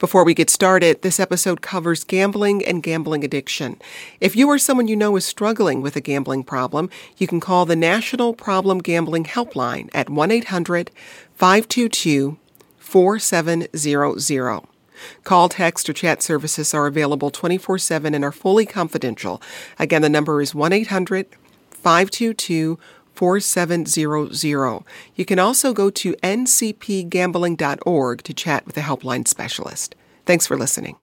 Before we get started, this episode covers gambling and gambling addiction. If you or someone you know is struggling with a gambling problem, you can call the National Problem Gambling Helpline at 1 800 522 4700. Call, text, or chat services are available 24 7 and are fully confidential. Again, the number is 1 800 522 4700. You can also go to ncpgambling.org to chat with a helpline specialist. Thanks for listening.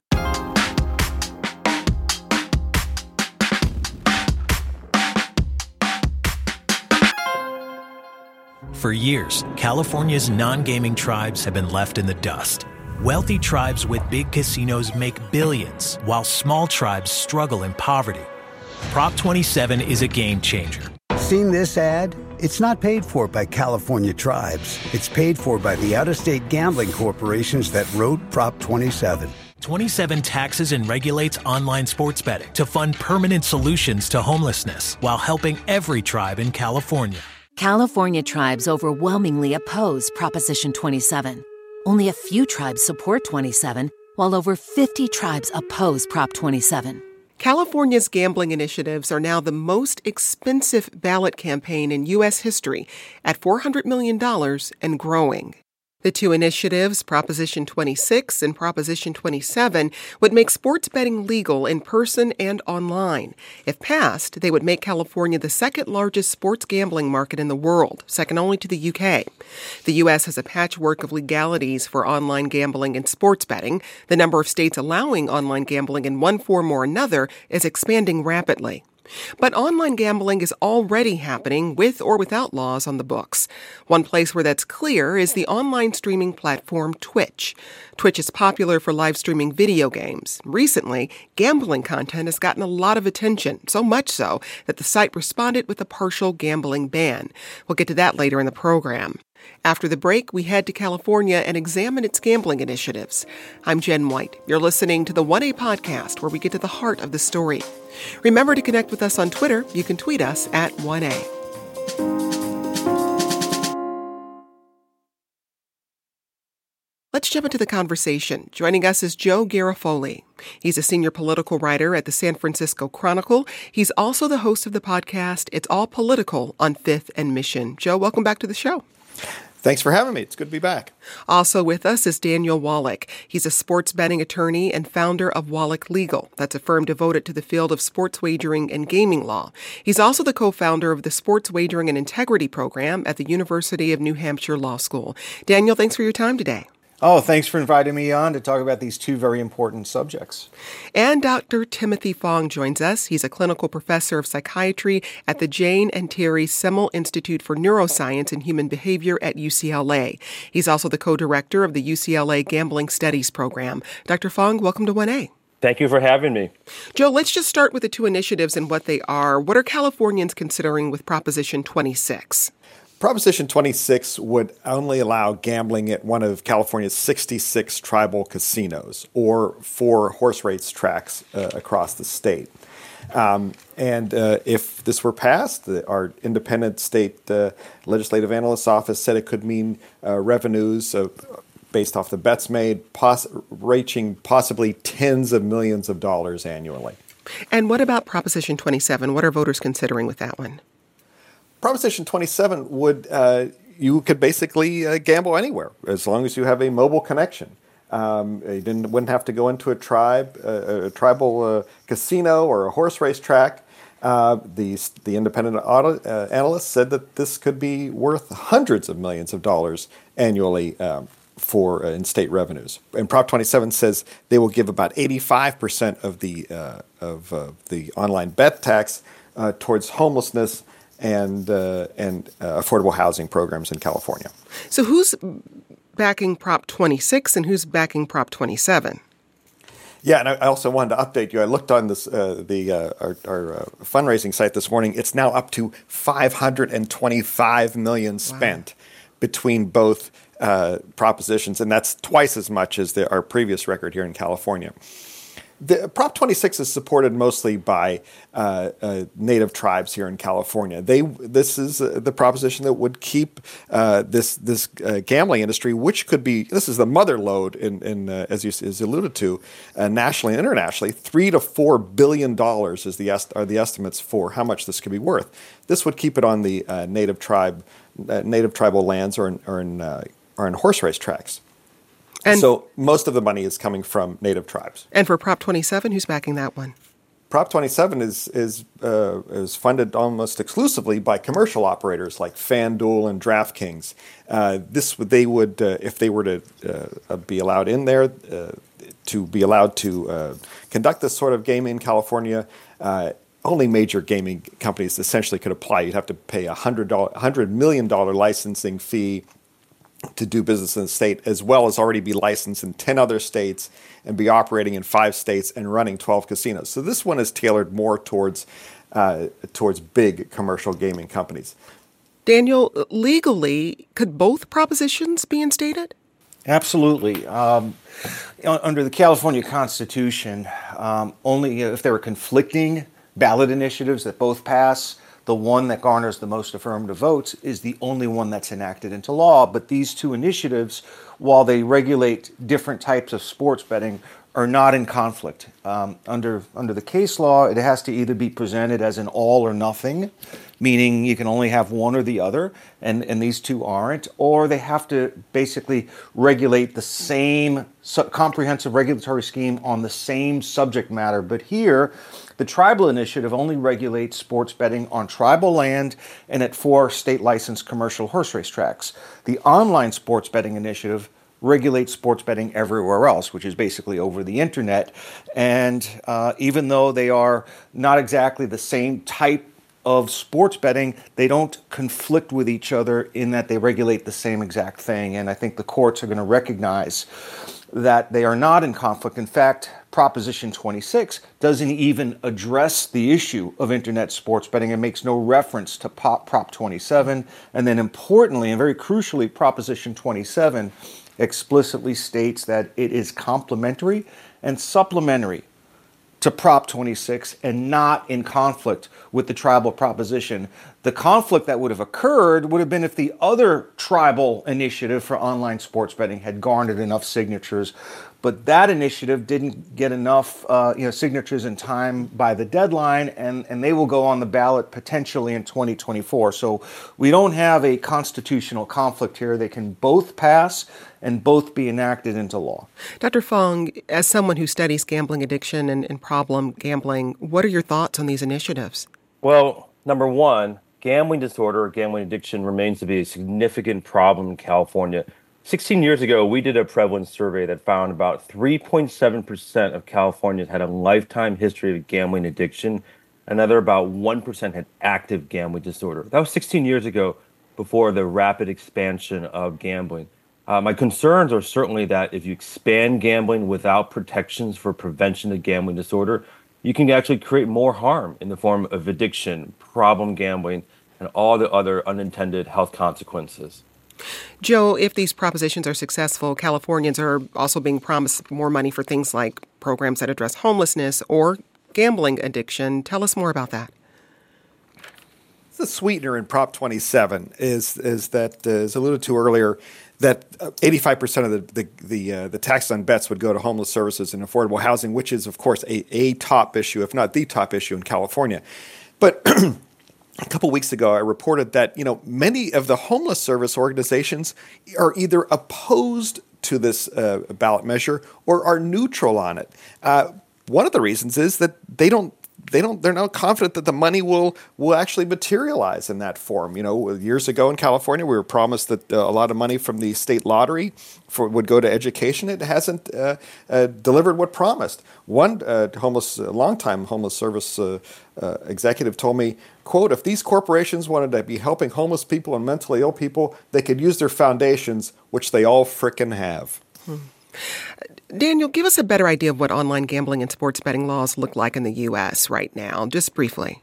For years, California's non gaming tribes have been left in the dust. Wealthy tribes with big casinos make billions, while small tribes struggle in poverty. Prop 27 is a game changer Seen this ad? It's not paid for by California tribes. It's paid for by the out of state gambling corporations that wrote Prop 27. 27 taxes and regulates online sports betting to fund permanent solutions to homelessness while helping every tribe in California. California tribes overwhelmingly oppose Proposition 27. Only a few tribes support 27, while over 50 tribes oppose Prop 27. California's gambling initiatives are now the most expensive ballot campaign in U.S. history at $400 million and growing. The two initiatives, Proposition 26 and Proposition 27, would make sports betting legal in person and online. If passed, they would make California the second largest sports gambling market in the world, second only to the UK. The U.S. has a patchwork of legalities for online gambling and sports betting. The number of states allowing online gambling in one form or another is expanding rapidly. But online gambling is already happening with or without laws on the books. One place where that's clear is the online streaming platform Twitch. Twitch is popular for live streaming video games. Recently, gambling content has gotten a lot of attention, so much so that the site responded with a partial gambling ban. We'll get to that later in the program. After the break, we head to California and examine its gambling initiatives. I'm Jen White. You're listening to the 1A podcast, where we get to the heart of the story. Remember to connect with us on Twitter. You can tweet us at 1A. Let's jump into the conversation. Joining us is Joe Garofoli. He's a senior political writer at the San Francisco Chronicle. He's also the host of the podcast It's All Political on Fifth and Mission. Joe, welcome back to the show. Thanks for having me. It's good to be back. Also with us is Daniel Wallach. He's a sports betting attorney and founder of Wallach Legal. That's a firm devoted to the field of sports wagering and gaming law. He's also the co-founder of the Sports Wagering and Integrity Program at the University of New Hampshire Law School. Daniel, thanks for your time today. Oh, thanks for inviting me on to talk about these two very important subjects. And Dr. Timothy Fong joins us. He's a clinical professor of psychiatry at the Jane and Terry Semel Institute for Neuroscience and Human Behavior at UCLA. He's also the co director of the UCLA Gambling Studies Program. Dr. Fong, welcome to 1A. Thank you for having me. Joe, let's just start with the two initiatives and what they are. What are Californians considering with Proposition 26? Proposition 26 would only allow gambling at one of California's 66 tribal casinos or four horse race tracks uh, across the state. Um, and uh, if this were passed, the, our independent state uh, legislative analyst's office said it could mean uh, revenues based off the bets made, poss- reaching possibly tens of millions of dollars annually. And what about Proposition 27? What are voters considering with that one? Proposition 27 would, uh, you could basically uh, gamble anywhere as long as you have a mobile connection. Um, you didn't, wouldn't have to go into a tribe, uh, a tribal uh, casino or a horse race track. Uh, the, the independent uh, analyst said that this could be worth hundreds of millions of dollars annually um, for in state revenues. And Prop 27 says they will give about 85% of the of the online bet tax towards homelessness and uh, and uh, affordable housing programs in California. So who's backing Prop 26 and who's backing Prop 27? Yeah, and I also wanted to update you. I looked on this uh, the uh, our, our uh, fundraising site this morning. It's now up to 525 million spent wow. between both uh, propositions, and that's twice as much as the, our previous record here in California. The Prop 26 is supported mostly by uh, uh, native tribes here in California. They this is uh, the proposition that would keep uh, this this uh, gambling industry, which could be this is the mother lode in, in uh, as you as alluded to, nationally and internationally, three to four billion dollars is the est- are the estimates for how much this could be worth. This would keep it on the native tribe native tribal lands or in, or in or in horse race tracks. And so most of the money is coming from native tribes. And for Prop 27, who's backing that one? Prop 27 is is uh, is funded almost exclusively by commercial operators like FanDuel and DraftKings. Uh, this they would uh, if they were to uh, be allowed in there uh, to be allowed to uh, conduct this sort of gaming in California. only major gaming companies essentially could apply. You'd have to pay a hundred million dollar licensing fee to do business in the state, as well as already be licensed in 10 other states and be operating in five states and running 12 casinos. So this one is tailored more towards, uh, towards big commercial gaming companies. Daniel, legally, could both propositions be instated? Absolutely. Um, under the California Constitution, um, only if there are conflicting ballot initiatives that both pass, the one that garners the most affirmative votes is the only one that's enacted into law. But these two initiatives, while they regulate different types of sports betting, are not in conflict. Um, under under the case law, it has to either be presented as an all or nothing, meaning you can only have one or the other, and, and these two aren't, or they have to basically regulate the same comprehensive regulatory scheme on the same subject matter. But here, the tribal initiative only regulates sports betting on tribal land and at four state licensed commercial horse race tracks. The online sports betting initiative regulates sports betting everywhere else, which is basically over the internet. And uh, even though they are not exactly the same type of sports betting, they don't conflict with each other in that they regulate the same exact thing. And I think the courts are going to recognize that they are not in conflict. In fact, Proposition 26 doesn't even address the issue of internet sports betting and makes no reference to Prop 27. And then, importantly and very crucially, Proposition 27 explicitly states that it is complementary and supplementary to Prop 26 and not in conflict with the tribal proposition. The conflict that would have occurred would have been if the other tribal initiative for online sports betting had garnered enough signatures but that initiative didn't get enough uh, you know, signatures in time by the deadline, and, and they will go on the ballot potentially in 2024. So we don't have a constitutional conflict here. They can both pass and both be enacted into law. Dr. Fong, as someone who studies gambling addiction and, and problem gambling, what are your thoughts on these initiatives? Well, number one, gambling disorder or gambling addiction remains to be a significant problem in California 16 years ago, we did a prevalence survey that found about 3.7% of Californians had a lifetime history of gambling addiction. Another about 1% had active gambling disorder. That was 16 years ago before the rapid expansion of gambling. Uh, my concerns are certainly that if you expand gambling without protections for prevention of gambling disorder, you can actually create more harm in the form of addiction, problem gambling, and all the other unintended health consequences. Joe, if these propositions are successful, Californians are also being promised more money for things like programs that address homelessness or gambling addiction. Tell us more about that. The sweetener in Prop 27 is is that, uh, as alluded to earlier, that 85% of the the the, uh, the tax on bets would go to homeless services and affordable housing, which is of course a, a top issue, if not the top issue in California. But a couple weeks ago, I reported that you know many of the homeless service organizations are either opposed to this uh, ballot measure or are neutral on it. Uh, one of the reasons is that they don't they don't they're not confident that the money will will actually materialize in that form. You know, years ago in California, we were promised that uh, a lot of money from the state lottery for, would go to education. It hasn't uh, uh, delivered what promised. One uh, homeless, longtime homeless service uh, uh, executive told me, "quote If these corporations wanted to be helping homeless people and mentally ill people, they could use their foundations, which they all frickin' have." Hmm. Daniel, give us a better idea of what online gambling and sports betting laws look like in the U.S. right now, just briefly.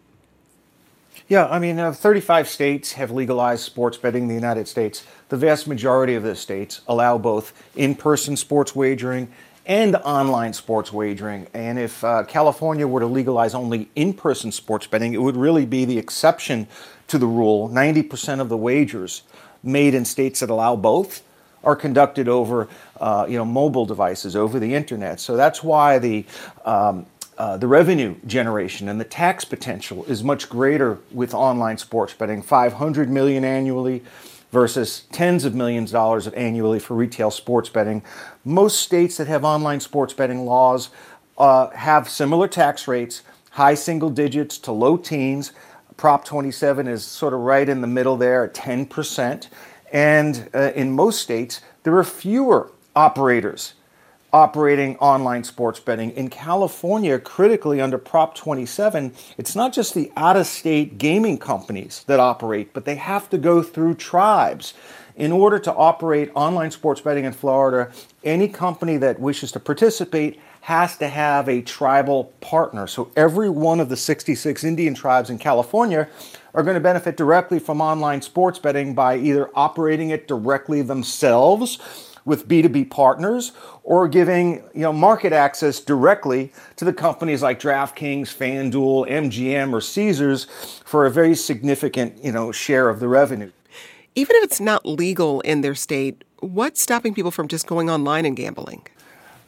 Yeah, I mean, uh, 35 states have legalized sports betting in the United States. The vast majority of the states allow both in person sports wagering and online sports wagering. And if uh, California were to legalize only in person sports betting, it would really be the exception to the rule. 90% of the wagers made in states that allow both are conducted over uh, you know mobile devices over the internet. So that's why the um, uh, the revenue generation and the tax potential is much greater with online sports betting. 500 million annually versus tens of millions of dollars annually for retail sports betting. Most states that have online sports betting laws uh, have similar tax rates high single digits to low teens. Prop 27 is sort of right in the middle there at 10% and uh, in most states, there are fewer operators operating online sports betting. In California, critically under Prop 27, it's not just the out of state gaming companies that operate, but they have to go through tribes. In order to operate online sports betting in Florida, any company that wishes to participate has to have a tribal partner. So every one of the 66 Indian tribes in California are going to benefit directly from online sports betting by either operating it directly themselves with B2B partners or giving you know market access directly to the companies like DraftKings, FanDuel, MGM or Caesars for a very significant, you know, share of the revenue. Even if it's not legal in their state, what's stopping people from just going online and gambling?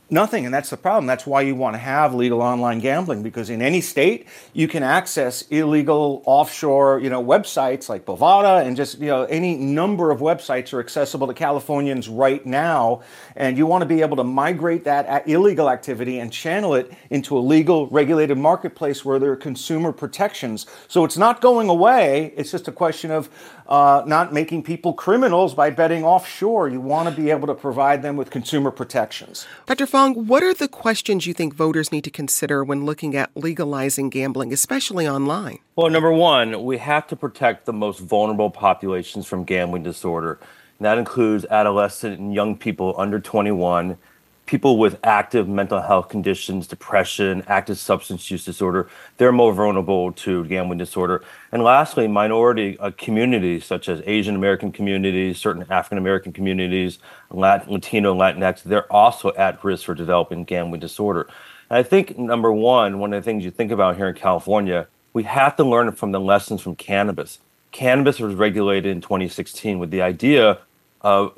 Nothing, and that's the problem. That's why you want to have legal online gambling because in any state you can access illegal offshore, you know, websites like Bovada and just you know any number of websites are accessible to Californians right now, and you want to be able to migrate that illegal activity and channel it into a legal, regulated marketplace where there are consumer protections. So it's not going away. It's just a question of uh, not making people criminals by betting offshore. You want to be able to provide them with consumer protections. Dr. Fong, what are the questions you think voters need to consider when looking at legalizing gambling, especially online? Well, number one, we have to protect the most vulnerable populations from gambling disorder. And that includes adolescent and young people under 21 people with active mental health conditions, depression, active substance use disorder, they're more vulnerable to gambling disorder. And lastly, minority uh, communities such as Asian American communities, certain African American communities, Latin, Latino, Latinx, they're also at risk for developing gambling disorder. And I think number one, one of the things you think about here in California, we have to learn from the lessons from cannabis. Cannabis was regulated in 2016 with the idea of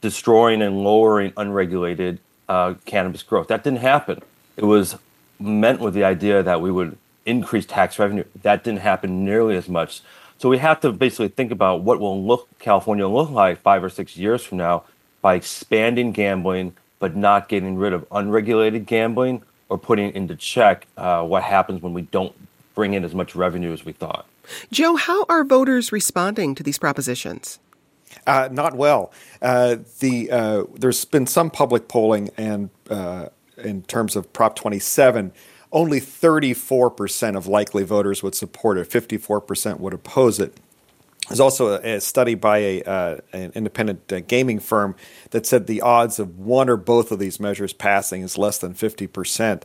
destroying and lowering unregulated uh, cannabis growth. That didn't happen. It was meant with the idea that we would increase tax revenue. That didn't happen nearly as much. So we have to basically think about what will look California look like five or six years from now by expanding gambling, but not getting rid of unregulated gambling or putting into check uh, what happens when we don't bring in as much revenue as we thought. Joe, how are voters responding to these propositions? Uh, not well. Uh, the uh, there's been some public polling, and uh, in terms of Prop 27, only 34% of likely voters would support it. 54% would oppose it. There's also a, a study by a, uh, an independent uh, gaming firm that said the odds of one or both of these measures passing is less than 50%.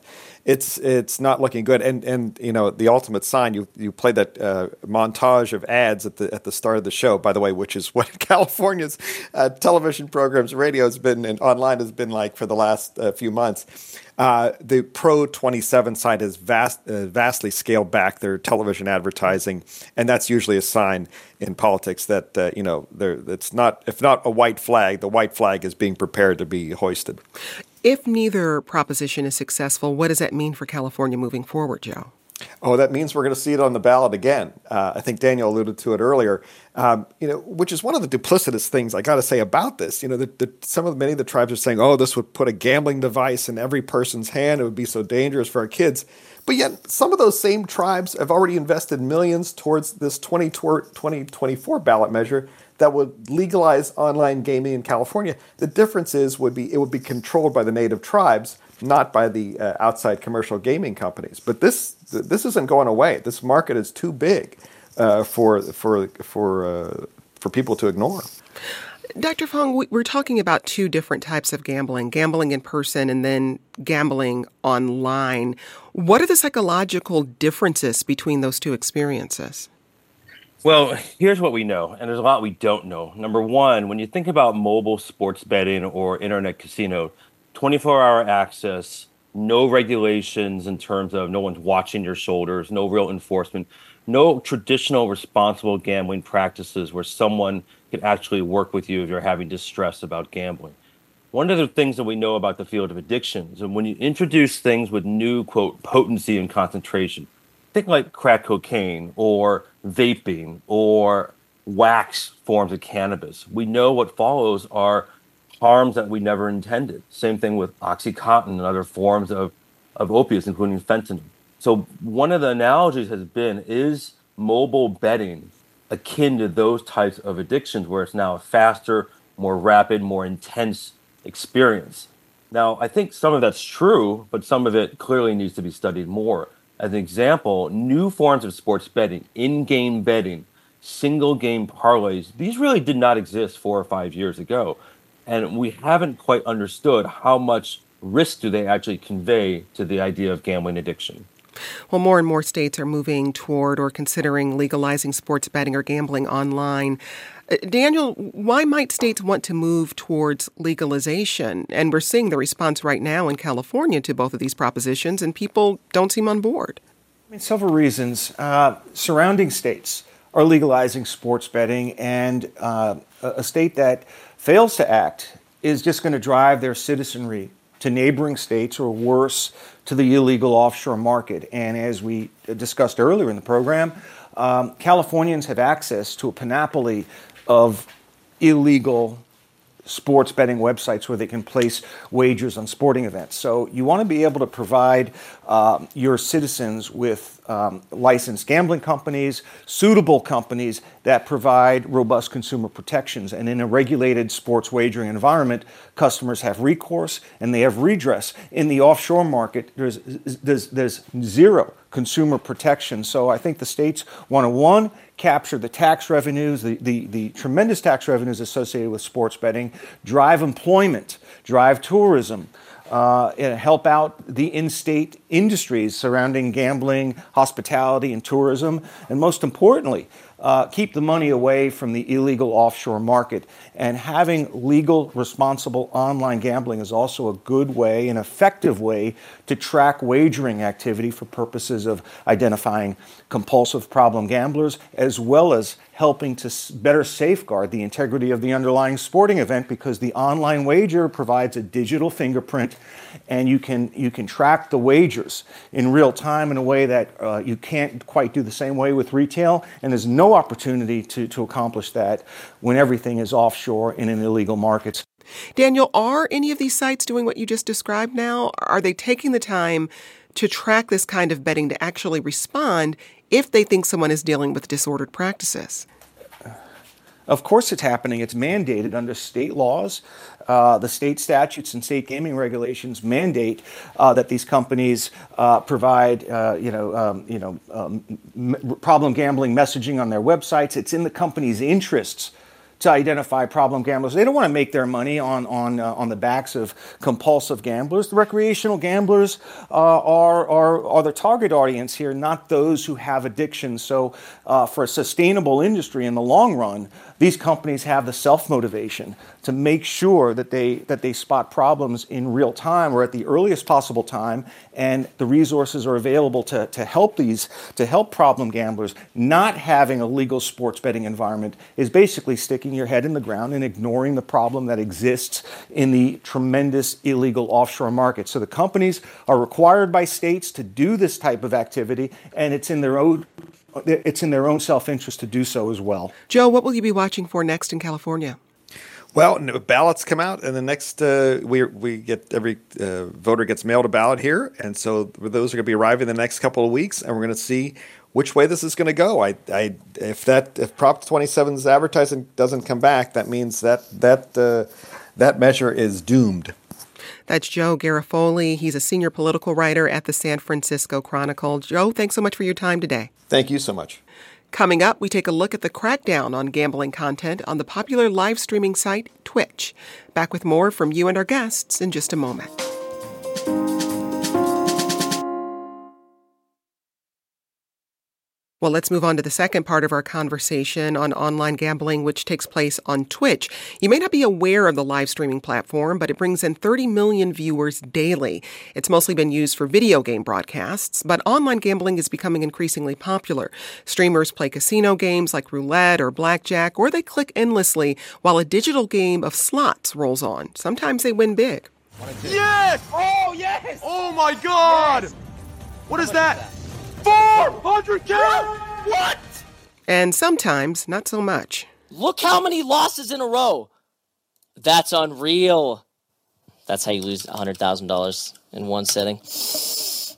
It's it's not looking good. And and you know the ultimate sign you you played that uh, montage of ads at the at the start of the show, by the way, which is what California's uh, television programs, radio has been and online has been like for the last uh, few months. Uh, the Pro 27 side has vast, uh, vastly scaled back their television advertising, and that's usually a sign in politics that uh, you know it's not if not a white flag, the white flag is being prepared to be hoisted. If neither proposition is successful, what does that mean for California moving forward, Joe? Oh, that means we're going to see it on the ballot again. Uh, I think Daniel alluded to it earlier. Um, you know, which is one of the duplicitous things I got to say about this. You know, the, the, some of many of the tribes are saying, "Oh, this would put a gambling device in every person's hand. It would be so dangerous for our kids." But yet, some of those same tribes have already invested millions towards this 2024 ballot measure that would legalize online gaming in California. The difference is would be it would be controlled by the native tribes, not by the uh, outside commercial gaming companies. But this this isn't going away. This market is too big uh, for for for uh, for people to ignore. Dr. Fong, we're talking about two different types of gambling gambling in person and then gambling online. What are the psychological differences between those two experiences? Well, here's what we know, and there's a lot we don't know. Number one, when you think about mobile sports betting or internet casino, 24 hour access, no regulations in terms of no one's watching your shoulders, no real enforcement, no traditional responsible gambling practices where someone could actually work with you if you're having distress about gambling. One of the things that we know about the field of addictions, and when you introduce things with new, quote, potency and concentration, think like crack cocaine or vaping or wax forms of cannabis, we know what follows are harms that we never intended. Same thing with Oxycontin and other forms of, of opiates, including fentanyl. So, one of the analogies has been is mobile betting akin to those types of addictions where it's now a faster, more rapid, more intense experience. Now, I think some of that's true, but some of it clearly needs to be studied more. As an example, new forms of sports betting, in game betting, single game parlays, these really did not exist four or five years ago. And we haven't quite understood how much risk do they actually convey to the idea of gambling addiction. Well, more and more states are moving toward or considering legalizing sports betting or gambling online. Uh, Daniel, why might states want to move towards legalization? And we're seeing the response right now in California to both of these propositions, and people don't seem on board. I mean, several reasons. Uh, surrounding states are legalizing sports betting, and uh, a state that fails to act is just going to drive their citizenry to neighboring states or worse to the illegal offshore market. And as we discussed earlier in the program, um, Californians have access to a panoply of illegal sports betting websites where they can place wagers on sporting events. So you want to be able to provide uh, your citizens with um, licensed gambling companies, suitable companies that provide robust consumer protections. And in a regulated sports wagering environment, customers have recourse and they have redress. In the offshore market, there's, there's, there's zero consumer protection. So I think the states want to, one, capture the tax revenues, the, the, the tremendous tax revenues associated with sports betting, drive employment, drive tourism, uh, help out the in state industries surrounding gambling, hospitality, and tourism, and most importantly, uh, keep the money away from the illegal offshore market. And having legal, responsible online gambling is also a good way, an effective way to track wagering activity for purposes of identifying compulsive problem gamblers, as well as helping to better safeguard the integrity of the underlying sporting event because the online wager provides a digital fingerprint and you can, you can track the wagers in real time in a way that uh, you can't quite do the same way with retail. And there's no opportunity to, to accomplish that when everything is offshore and in illegal markets. Daniel, are any of these sites doing what you just described now? Are they taking the time to track this kind of betting to actually respond if they think someone is dealing with disordered practices. Of course, it's happening. It's mandated under state laws. Uh, the state statutes and state gaming regulations mandate uh, that these companies uh, provide, uh, you know, um, you know, um, m- problem gambling messaging on their websites. It's in the company's interests to identify problem gamblers. They don't want to make their money on, on, uh, on the backs of compulsive gamblers. The recreational gamblers uh, are, are, are the target audience here, not those who have addictions. So, uh, for a sustainable industry in the long run, these companies have the self motivation to make sure that they, that they spot problems in real time or at the earliest possible time, and the resources are available to, to help these, to help problem gamblers. Not having a legal sports betting environment is basically sticking your head in the ground and ignoring the problem that exists in the tremendous illegal offshore market. So the companies are required by states to do this type of activity, and it's in their own it's in their own self interest to do so as well. Joe, what will you be watching for next in California? Well, ballots come out, and the next uh, we we get every uh, voter gets mailed a ballot here, and so those are going to be arriving the next couple of weeks, and we're going to see which way this is going to go. I, I, if that if Prop 27's advertising doesn't come back, that means that that uh, that measure is doomed. That's Joe Garofoli. He's a senior political writer at the San Francisco Chronicle. Joe, thanks so much for your time today. Thank you so much. Coming up, we take a look at the crackdown on gambling content on the popular live streaming site Twitch. Back with more from you and our guests in just a moment. Well, let's move on to the second part of our conversation on online gambling, which takes place on Twitch. You may not be aware of the live streaming platform, but it brings in 30 million viewers daily. It's mostly been used for video game broadcasts, but online gambling is becoming increasingly popular. Streamers play casino games like roulette or blackjack, or they click endlessly while a digital game of slots rolls on. Sometimes they win big. Yes! Oh, yes! Oh, my God! Yes. What is that? 400K? What? And sometimes not so much. Look how many losses in a row. That's unreal. That's how you lose $100,000 in one sitting.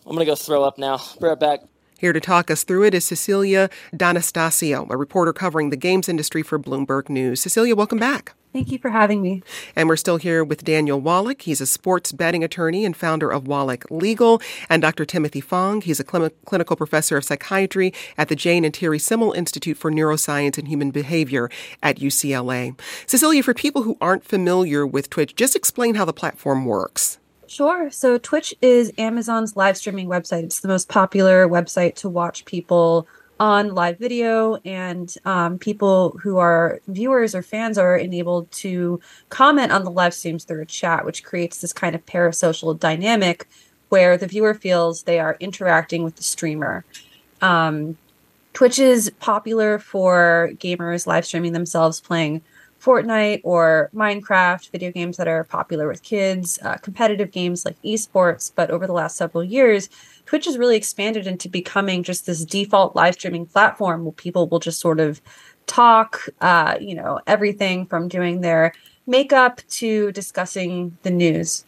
I'm going to go throw up now. Be right back. Here to talk us through it is Cecilia D'Anastasio, a reporter covering the games industry for Bloomberg News. Cecilia, welcome back. Thank you for having me. And we're still here with Daniel Wallach. He's a sports betting attorney and founder of Wallach Legal. And Dr. Timothy Fong. He's a cl- clinical professor of psychiatry at the Jane and Terry Semel Institute for Neuroscience and Human Behavior at UCLA. Cecilia, for people who aren't familiar with Twitch, just explain how the platform works. Sure. So Twitch is Amazon's live streaming website. It's the most popular website to watch people on live video, and um, people who are viewers or fans are enabled to comment on the live streams through a chat, which creates this kind of parasocial dynamic where the viewer feels they are interacting with the streamer. Um, Twitch is popular for gamers live streaming themselves playing Fortnite or Minecraft, video games that are popular with kids, uh, competitive games like esports. But over the last several years, Twitch has really expanded into becoming just this default live streaming platform where people will just sort of talk, uh, you know, everything from doing their makeup to discussing the news.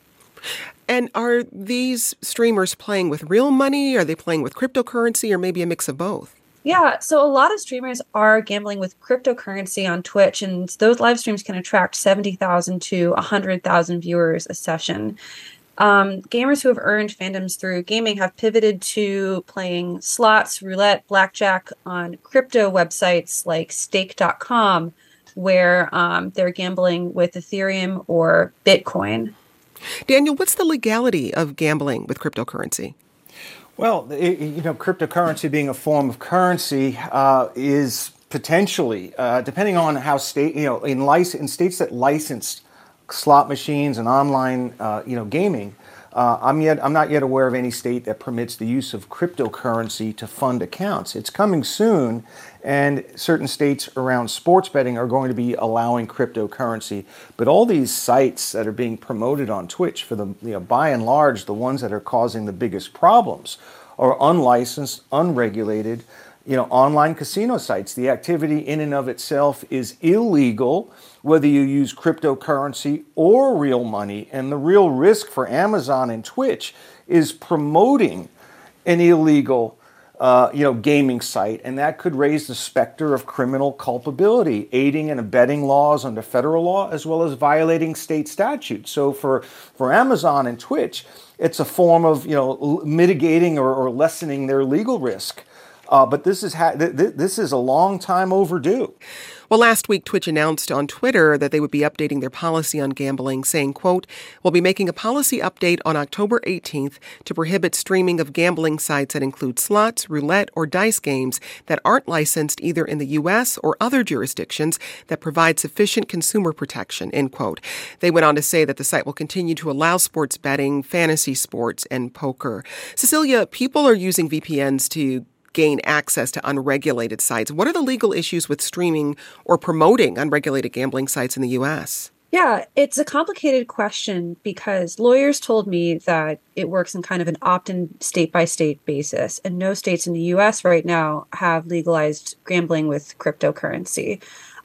And are these streamers playing with real money? Are they playing with cryptocurrency or maybe a mix of both? Yeah, so a lot of streamers are gambling with cryptocurrency on Twitch, and those live streams can attract 70,000 to 100,000 viewers a session. Um, gamers who have earned fandoms through gaming have pivoted to playing slots, roulette, blackjack on crypto websites like stake.com, where um, they're gambling with Ethereum or Bitcoin. Daniel, what's the legality of gambling with cryptocurrency? Well, it, you know, cryptocurrency being a form of currency uh, is potentially, uh, depending on how state, you know, in, in states that license slot machines and online, uh, you know, gaming. Uh, I'm yet I'm not yet aware of any state that permits the use of cryptocurrency to fund accounts. It's coming soon, and certain states around sports betting are going to be allowing cryptocurrency. But all these sites that are being promoted on Twitch, for the you know, by and large, the ones that are causing the biggest problems are unlicensed, unregulated you know, online casino sites. The activity in and of itself is illegal, whether you use cryptocurrency or real money. And the real risk for Amazon and Twitch is promoting an illegal, uh, you know, gaming site, and that could raise the specter of criminal culpability, aiding and abetting laws under federal law, as well as violating state statutes. So for for Amazon and Twitch, it's a form of you know mitigating or, or lessening their legal risk. Uh, but this is ha- th- th- this is a long time overdue. Well, last week Twitch announced on Twitter that they would be updating their policy on gambling, saying, quote, "We'll be making a policy update on October 18th to prohibit streaming of gambling sites that include slots, roulette, or dice games that aren't licensed either in the US or other jurisdictions that provide sufficient consumer protection." End quote. They went on to say that the site will continue to allow sports betting, fantasy sports, and poker. Cecilia, people are using VPNs to gain access to unregulated sites. What are the legal issues with streaming or promoting unregulated gambling sites in the U.S.? Yeah, it's a complicated question because lawyers told me that it works in kind of an opt in state by state basis, and no states in the US right now have legalized gambling with cryptocurrency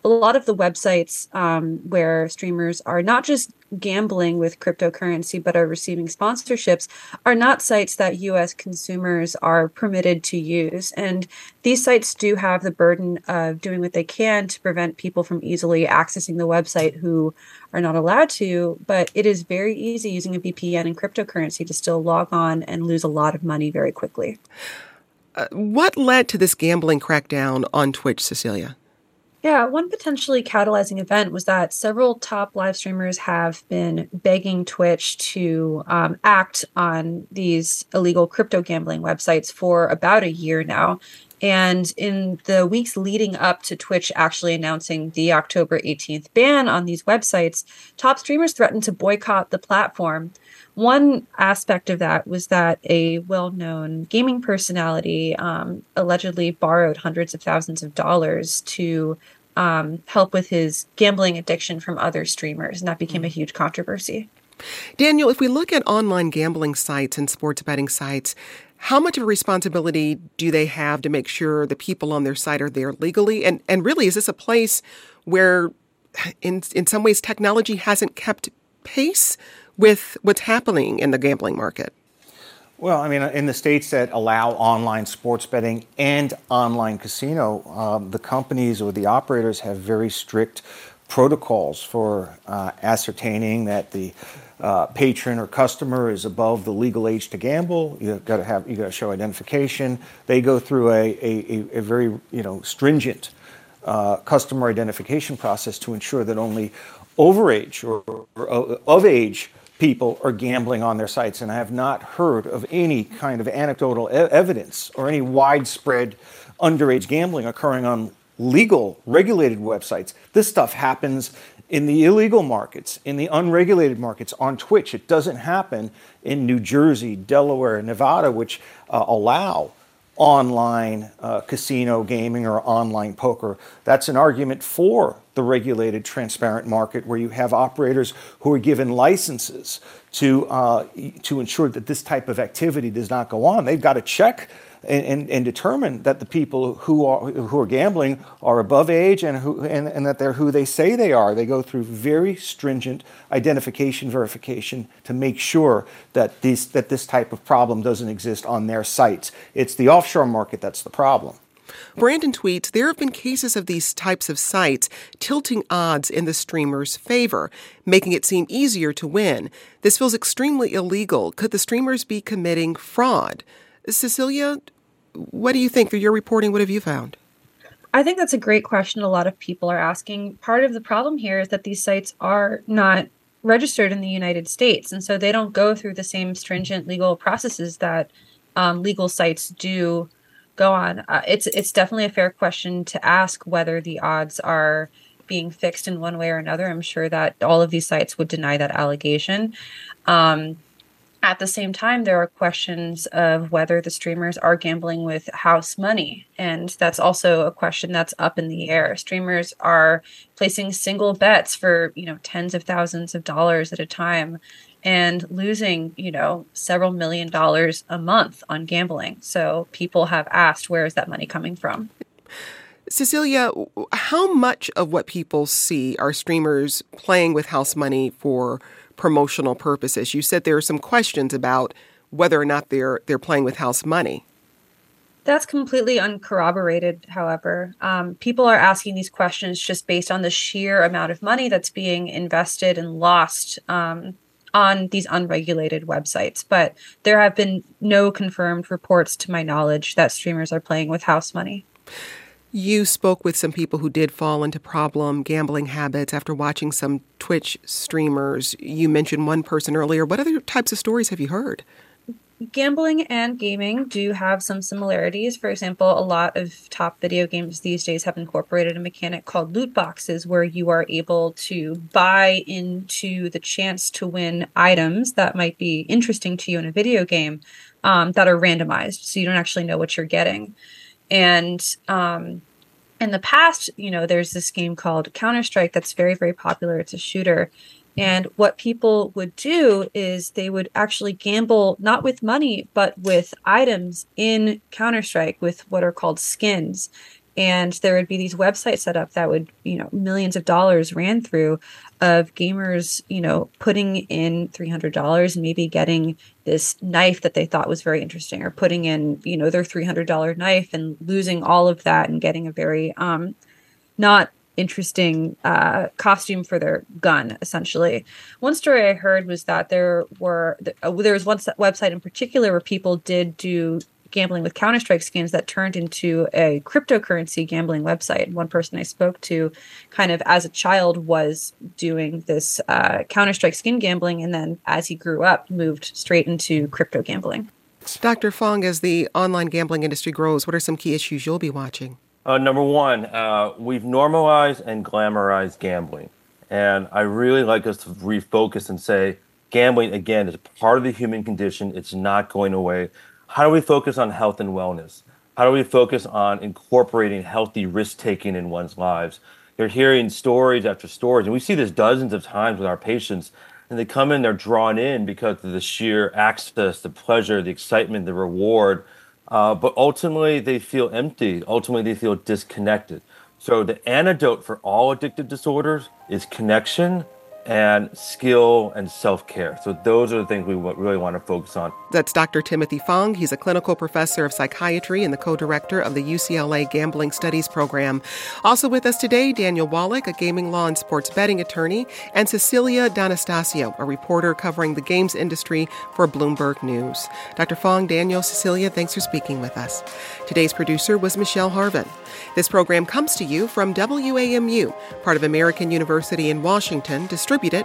a lot of the websites um, where streamers are not just gambling with cryptocurrency but are receiving sponsorships are not sites that US consumers are permitted to use. And these sites do have the burden of doing what they can to prevent people from easily accessing the website who are not allowed to. But it is very easy using a VPN and cryptocurrency to still log on and lose a lot of money very quickly. Uh, what led to this gambling crackdown on Twitch, Cecilia? Yeah, one potentially catalyzing event was that several top live streamers have been begging Twitch to um, act on these illegal crypto gambling websites for about a year now. And in the weeks leading up to Twitch actually announcing the October 18th ban on these websites, top streamers threatened to boycott the platform. One aspect of that was that a well known gaming personality um, allegedly borrowed hundreds of thousands of dollars to um, help with his gambling addiction from other streamers, and that became a huge controversy. Daniel, if we look at online gambling sites and sports betting sites, how much of a responsibility do they have to make sure the people on their site are there legally? And and really, is this a place where, in in some ways, technology hasn't kept pace with what's happening in the gambling market? Well, I mean, in the states that allow online sports betting and online casino, um, the companies or the operators have very strict protocols for uh, ascertaining that the uh, patron or customer is above the legal age to gamble. You've got to have you got to show identification. They go through a, a, a very you know stringent uh, customer identification process to ensure that only overage or, or of age people are gambling on their sites. And I have not heard of any kind of anecdotal e- evidence or any widespread underage gambling occurring on legal, regulated websites. This stuff happens in the illegal markets, in the unregulated markets on Twitch. It doesn't happen in New Jersey, Delaware, Nevada, which uh, allow online uh, casino gaming or online poker. That's an argument for the regulated, transparent market where you have operators who are given licenses to, uh, to ensure that this type of activity does not go on. They've got to check and, and, and, determine that the people who are who are gambling are above age and who and, and that they're who they say they are. They go through very stringent identification verification to make sure that these that this type of problem doesn't exist on their sites. It's the offshore market that's the problem. Brandon tweets There have been cases of these types of sites tilting odds in the streamer's favor, making it seem easier to win. This feels extremely illegal. Could the streamers be committing fraud? Cecilia, what do you think through your reporting? What have you found? I think that's a great question. A lot of people are asking. Part of the problem here is that these sites are not registered in the United States, and so they don't go through the same stringent legal processes that um, legal sites do go on. Uh, it's it's definitely a fair question to ask whether the odds are being fixed in one way or another. I'm sure that all of these sites would deny that allegation. Um, at the same time, there are questions of whether the streamers are gambling with house money. And that's also a question that's up in the air. Streamers are placing single bets for, you know, tens of thousands of dollars at a time and losing, you know, several million dollars a month on gambling. So people have asked, where is that money coming from? Cecilia, how much of what people see are streamers playing with house money for promotional purposes. You said there are some questions about whether or not they're they're playing with house money. That's completely uncorroborated, however. Um, people are asking these questions just based on the sheer amount of money that's being invested and lost um, on these unregulated websites. But there have been no confirmed reports, to my knowledge, that streamers are playing with house money. You spoke with some people who did fall into problem gambling habits after watching some Twitch streamers. You mentioned one person earlier. What other types of stories have you heard? Gambling and gaming do have some similarities. For example, a lot of top video games these days have incorporated a mechanic called loot boxes where you are able to buy into the chance to win items that might be interesting to you in a video game um, that are randomized. So you don't actually know what you're getting. And um, in the past, you know, there's this game called Counter Strike that's very, very popular. It's a shooter. And what people would do is they would actually gamble not with money, but with items in Counter Strike with what are called skins. And there would be these websites set up that would you know millions of dollars ran through of gamers you know putting in $300 and maybe getting this knife that they thought was very interesting or putting in you know their $300 knife and losing all of that and getting a very um not interesting uh, costume for their gun essentially one story i heard was that there were uh, there was one website in particular where people did do gambling with Counter Strike skins that turned into a cryptocurrency gambling website. One person I spoke to, kind of as a child, was doing this uh, Counter Strike skin gambling, and then as he grew up, moved straight into crypto gambling. Dr. Fong, as the online gambling industry grows, what are some key issues you'll be watching? Uh, number one, uh, we've normalized and glamorized gambling. And I really like us to refocus and say gambling, again, is part of the human condition. It's not going away. How do we focus on health and wellness? How do we focus on incorporating healthy risk taking in one's lives? You're hearing stories after stories, and we see this dozens of times with our patients. And they come in, they're drawn in because of the sheer access, the pleasure, the excitement, the reward. Uh, but ultimately, they feel empty. Ultimately, they feel disconnected. So, the antidote for all addictive disorders is connection and skill and self care. So, those are the things we really want to focus on. That's Dr. Timothy Fong. He's a clinical professor of psychiatry and the co director of the UCLA Gambling Studies Program. Also with us today, Daniel Wallach, a gaming law and sports betting attorney, and Cecilia D'Anastasio, a reporter covering the games industry for Bloomberg News. Dr. Fong, Daniel, Cecilia, thanks for speaking with us. Today's producer was Michelle Harvin. This program comes to you from WAMU, part of American University in Washington,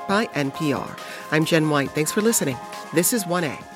by NPR. I'm Jen White. Thanks for listening. This is 1A.